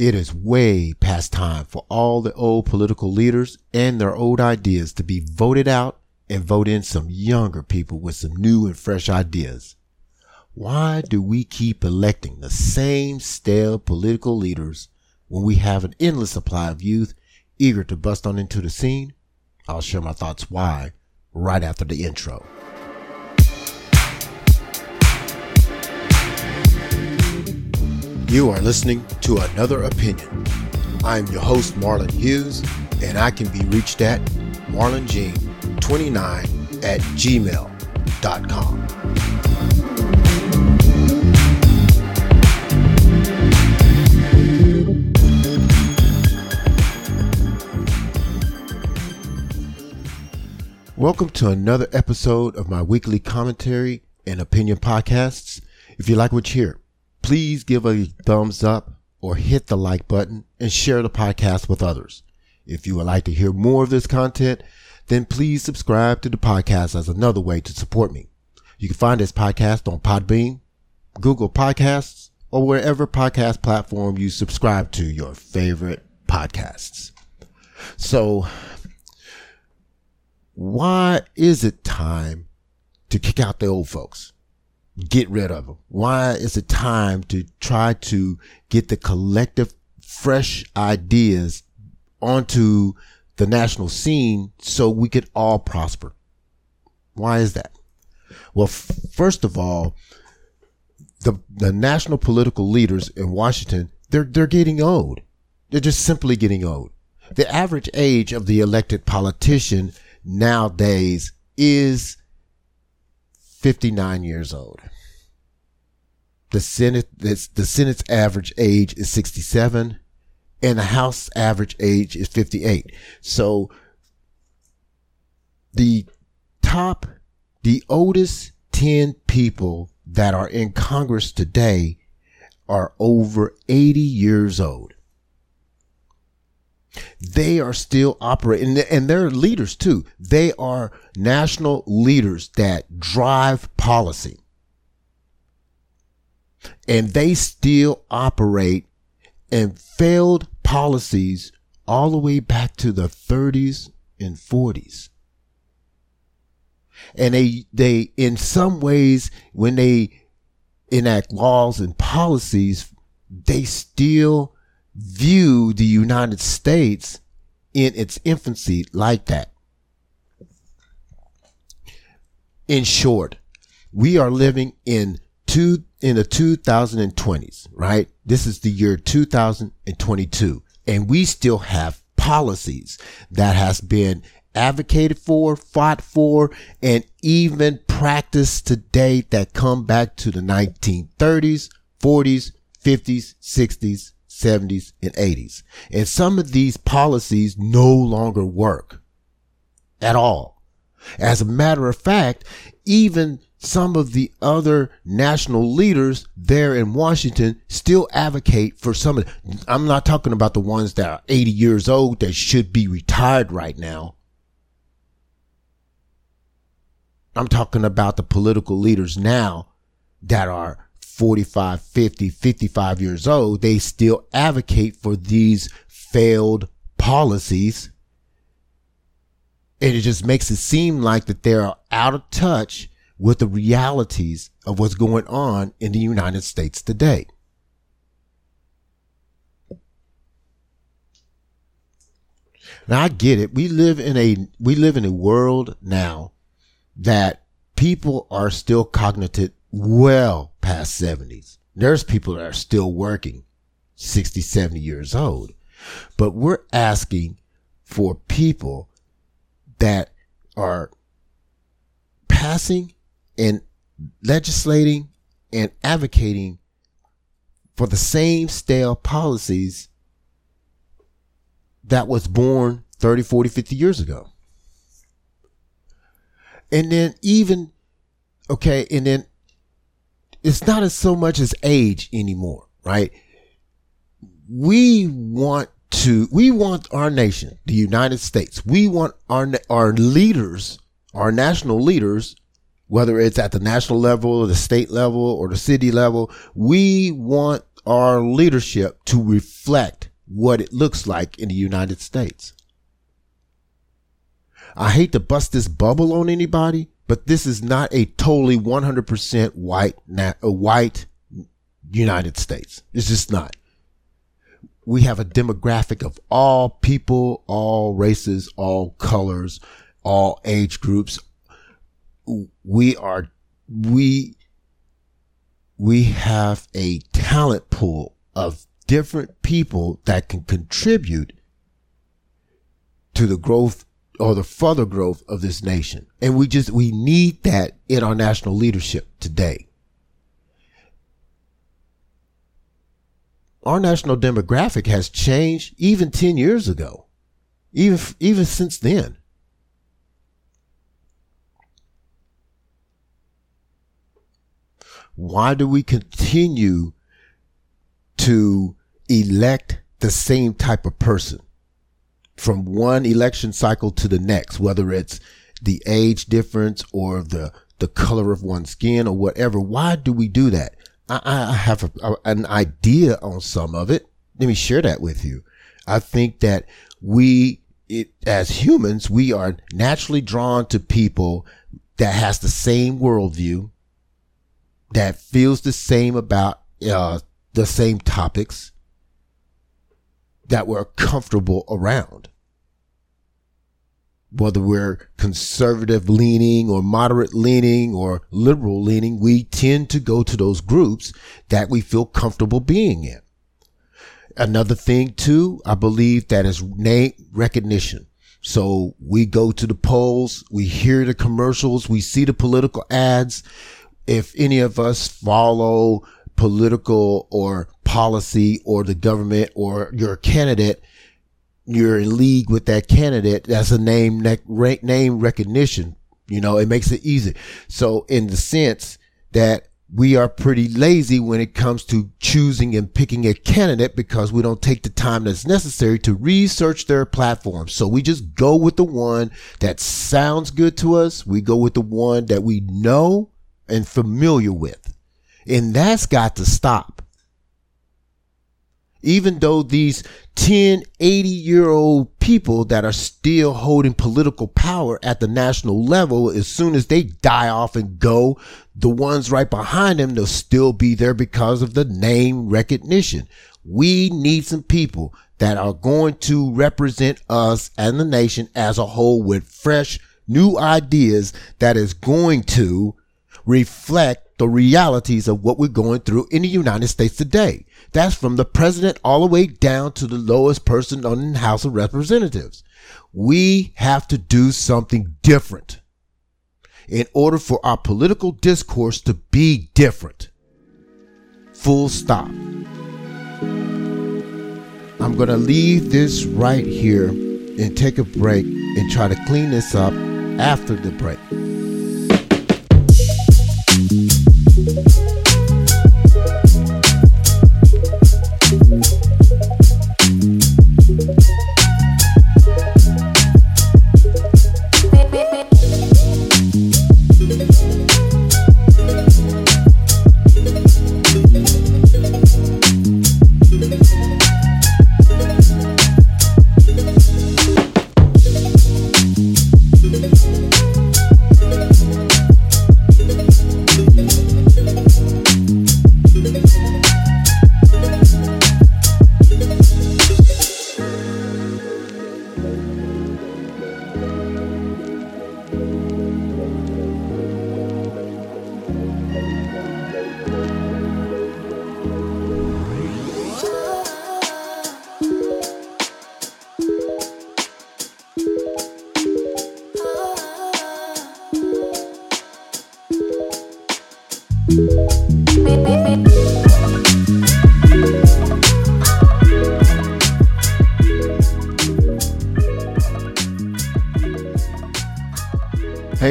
It is way past time for all the old political leaders and their old ideas to be voted out and vote in some younger people with some new and fresh ideas. Why do we keep electing the same stale political leaders when we have an endless supply of youth eager to bust on into the scene? I'll share my thoughts why right after the intro. You are listening to Another Opinion. I'm your host, Marlon Hughes, and I can be reached at marlongene29 at gmail.com. Welcome to another episode of my weekly commentary and opinion podcasts. If you like what you hear, please give a thumbs up or hit the like button and share the podcast with others. If you would like to hear more of this content, then please subscribe to the podcast as another way to support me. You can find this podcast on Podbean, Google Podcasts, or wherever podcast platform you subscribe to your favorite podcasts. So why is it time to kick out the old folks? Get rid of them. Why is it time to try to get the collective fresh ideas onto the national scene so we could all prosper? Why is that? Well, f- first of all, the the national political leaders in Washington, they're they're getting old. They're just simply getting old. The average age of the elected politician nowadays is 59 years old. The Senate, the Senate's average age is 67 and the House average age is 58. So the top, the oldest 10 people that are in Congress today are over 80 years old they are still operating and they're leaders too. They are national leaders that drive policy. And they still operate and failed policies all the way back to the 30s and 40s. And they, they, in some ways, when they enact laws and policies, they still view the United States in its infancy like that. In short, we are living in two, in the 2020s, right? This is the year 2022 and we still have policies that has been advocated for, fought for, and even practiced to date that come back to the 1930s, 40s, 50s, 60s, 70s, and 80s. And some of these policies no longer work at all. As a matter of fact, even some of the other national leaders there in Washington still advocate for some of, I'm not talking about the ones that are 80 years old that should be retired right now. I'm talking about the political leaders now that are 45, 50, 55 years old, they still advocate for these failed policies. And it just makes it seem like that they're out of touch with the realities of what's going on in the United States today. Now I get it. We live in a we live in a world now that people are still cognitive well past 70s. There's people that are still working 60, 70 years old. But we're asking for people that are passing and legislating and advocating for the same stale policies that was born 30, 40, 50 years ago. And then even, okay, and then it's not as so much as age anymore, right? We want to, we want our nation, the United States, we want our, our leaders, our national leaders, whether it's at the national level or the state level or the city level, we want our leadership to reflect what it looks like in the United States. I hate to bust this bubble on anybody, but this is not a totally 100% white, a white United States. It's just not. We have a demographic of all people, all races, all colors, all age groups. We are, we, we have a talent pool of different people that can contribute to the growth or the further growth of this nation. And we just, we need that in our national leadership today. Our national demographic has changed even 10 years ago, even, even since then. Why do we continue to elect the same type of person? From one election cycle to the next, whether it's the age difference or the, the color of one's skin or whatever. Why do we do that? I, I have a, a, an idea on some of it. Let me share that with you. I think that we, it, as humans, we are naturally drawn to people that has the same worldview, that feels the same about uh, the same topics, that we're comfortable around whether we're conservative leaning or moderate leaning or liberal leaning, we tend to go to those groups that we feel comfortable being in. Another thing too, I believe that is name recognition. So we go to the polls, we hear the commercials, we see the political ads. If any of us follow political or policy or the government or your candidate, you're in league with that candidate, that's a name name recognition. You know, it makes it easy. So in the sense that we are pretty lazy when it comes to choosing and picking a candidate because we don't take the time that's necessary to research their platform. So we just go with the one that sounds good to us. We go with the one that we know and familiar with. And that's got to stop even though these 10, 80 year old people that are still holding political power at the national level, as soon as they die off and go, the ones right behind them, they'll still be there because of the name recognition. We need some people that are going to represent us and the nation as a whole with fresh new ideas that is going to reflect the realities of what we're going through in the United States today. That's from the president all the way down to the lowest person on the House of Representatives. We have to do something different in order for our political discourse to be different. Full stop. I'm going to leave this right here and take a break and try to clean this up after the break. Thank you. Hey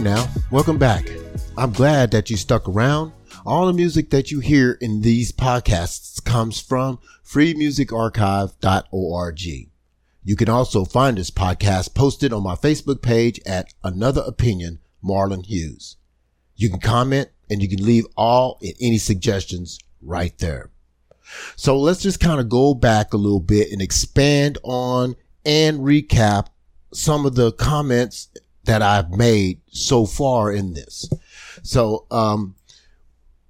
now, welcome back. I'm glad that you stuck around. All the music that you hear in these podcasts comes from freemusicarchive.org. You can also find this podcast posted on my Facebook page at Another Opinion, Marlon Hughes. You can comment and you can leave all and any suggestions right there. So let's just kind of go back a little bit and expand on and recap some of the comments that I've made so far in this. So, um,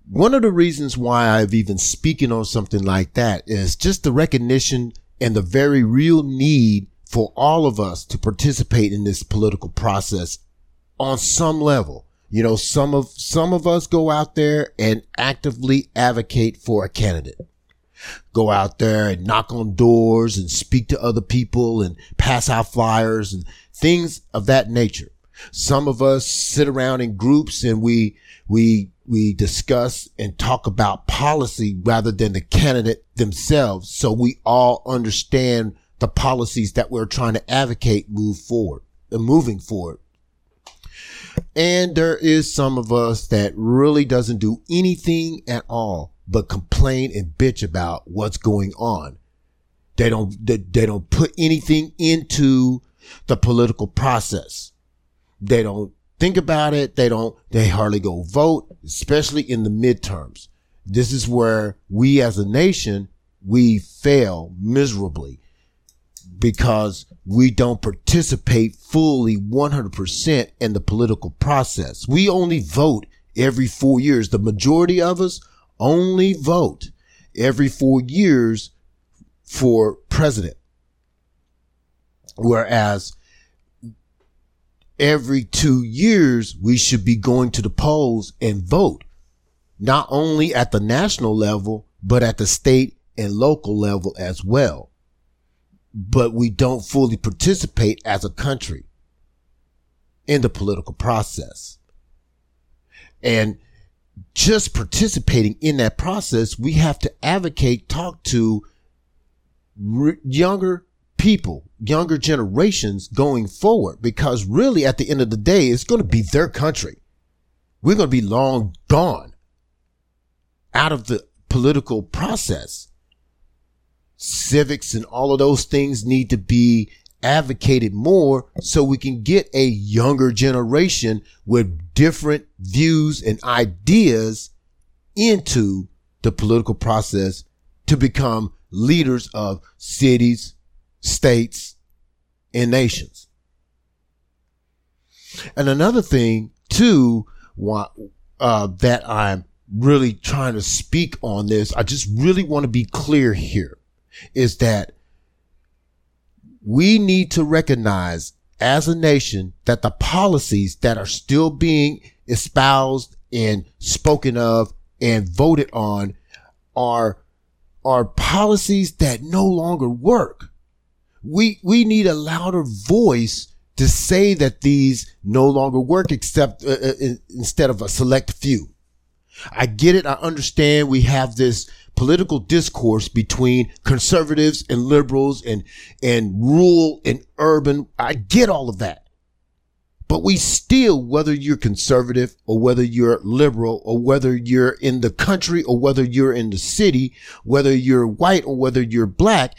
one of the reasons why I've even speaking on something like that is just the recognition and the very real need for all of us to participate in this political process on some level. You know, some of, some of us go out there and actively advocate for a candidate. Go out there and knock on doors and speak to other people and pass out flyers and things of that nature. Some of us sit around in groups and we, we, we discuss and talk about policy rather than the candidate themselves. So we all understand the policies that we're trying to advocate move forward and uh, moving forward. And there is some of us that really doesn't do anything at all but complain and bitch about what's going on. They don't, they, they don't put anything into the political process. They don't think about it. They don't, they hardly go vote, especially in the midterms. This is where we as a nation, we fail miserably because we don't participate fully 100% in the political process. We only vote every four years. The majority of us only vote every four years for president. Whereas every two years, we should be going to the polls and vote, not only at the national level, but at the state and local level as well. But we don't fully participate as a country in the political process. And just participating in that process, we have to advocate, talk to younger people, younger generations going forward, because really at the end of the day, it's going to be their country. We're going to be long gone out of the political process. Civics and all of those things need to be advocated more so we can get a younger generation with different views and ideas into the political process to become leaders of cities, states, and nations. And another thing too, uh, that I'm really trying to speak on this, I just really want to be clear here is that we need to recognize as a nation that the policies that are still being espoused and spoken of and voted on are, are policies that no longer work. We, we need a louder voice to say that these no longer work except uh, uh, instead of a select few. I get it. I understand we have this political discourse between conservatives and liberals and, and rural and urban. I get all of that. But we still, whether you're conservative or whether you're liberal or whether you're in the country or whether you're in the city, whether you're white or whether you're black,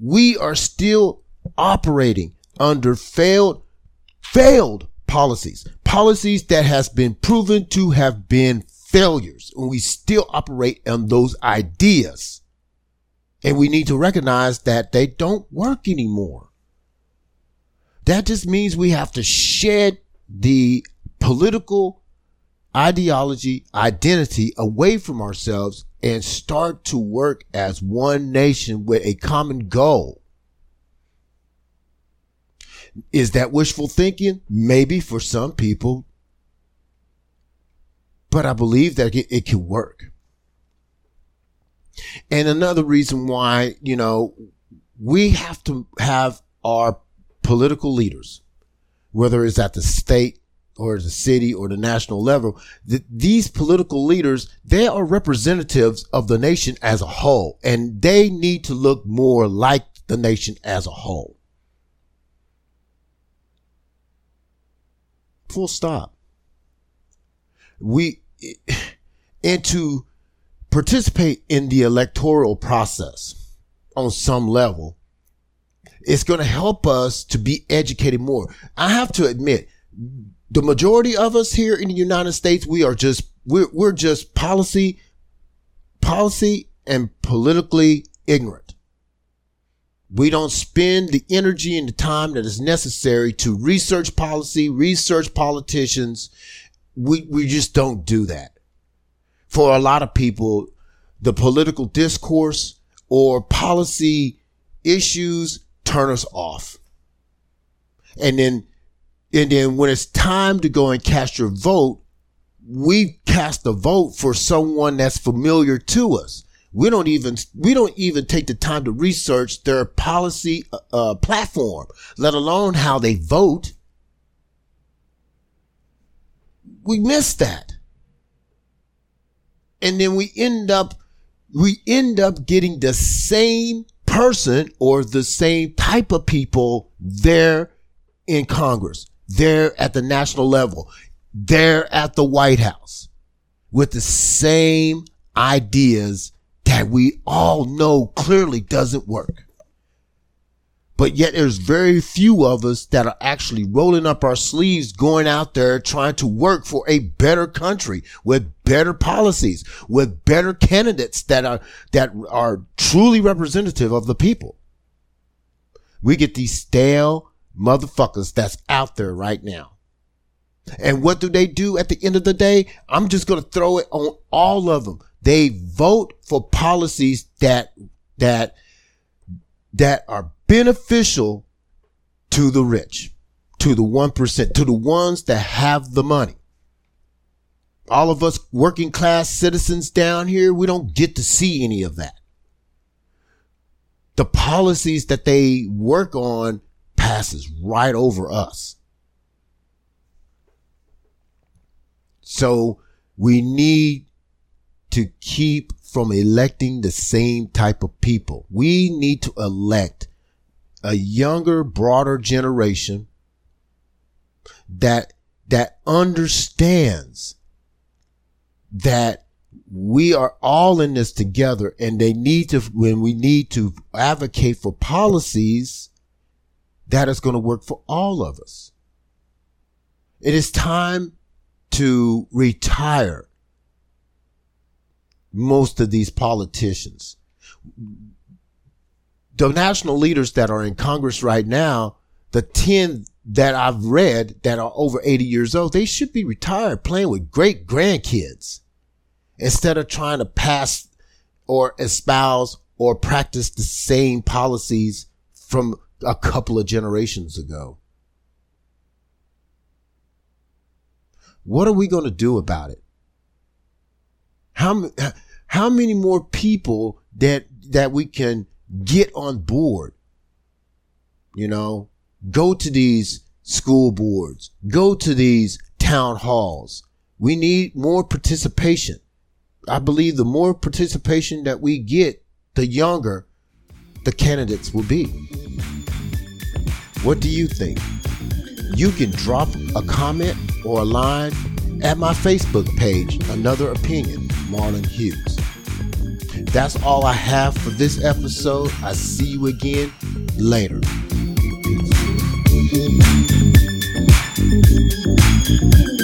we are still operating under failed, failed policies, policies that has been proven to have been failures and we still operate on those ideas. And we need to recognize that they don't work anymore. That just means we have to shed the political ideology, identity away from ourselves and start to work as one nation with a common goal. Is that wishful thinking? Maybe for some people, but I believe that it, can work. And another reason why, you know, we have to have our political leaders, whether it's at the state or the city or the national level, that these political leaders, they are representatives of the nation as a whole, and they need to look more like the nation as a whole. Full stop we and to participate in the electoral process on some level it's going to help us to be educated more i have to admit the majority of us here in the united states we are just we're, we're just policy policy and politically ignorant. We don't spend the energy and the time that is necessary to research policy, research politicians. We, we just don't do that. For a lot of people, the political discourse or policy issues turn us off. And then, and then when it's time to go and cast your vote, we cast a vote for someone that's familiar to us. We don't even we don't even take the time to research their policy uh, platform, let alone how they vote. We miss that, and then we end up we end up getting the same person or the same type of people there in Congress, there at the national level, there at the White House with the same ideas that we all know clearly doesn't work. But yet there's very few of us that are actually rolling up our sleeves, going out there trying to work for a better country with better policies, with better candidates that are, that are truly representative of the people. We get these stale motherfuckers that's out there right now. And what do they do at the end of the day? I'm just going to throw it on all of them. They vote for policies that, that, that are beneficial to the rich, to the 1%, to the ones that have the money. All of us working class citizens down here, we don't get to see any of that. The policies that they work on passes right over us. So we need to keep from electing the same type of people. We need to elect a younger, broader generation that, that understands that we are all in this together and they need to, when we need to advocate for policies that is going to work for all of us. It is time to retire most of these politicians. The national leaders that are in Congress right now, the 10 that I've read that are over 80 years old, they should be retired playing with great grandkids instead of trying to pass or espouse or practice the same policies from a couple of generations ago. What are we going to do about it? How, how many more people that, that we can get on board? You know, go to these school boards, go to these town halls. We need more participation. I believe the more participation that we get, the younger the candidates will be. What do you think? You can drop a comment or a line at my Facebook page, Another Opinion, Marlon Hughes. That's all I have for this episode. I see you again later. Peace.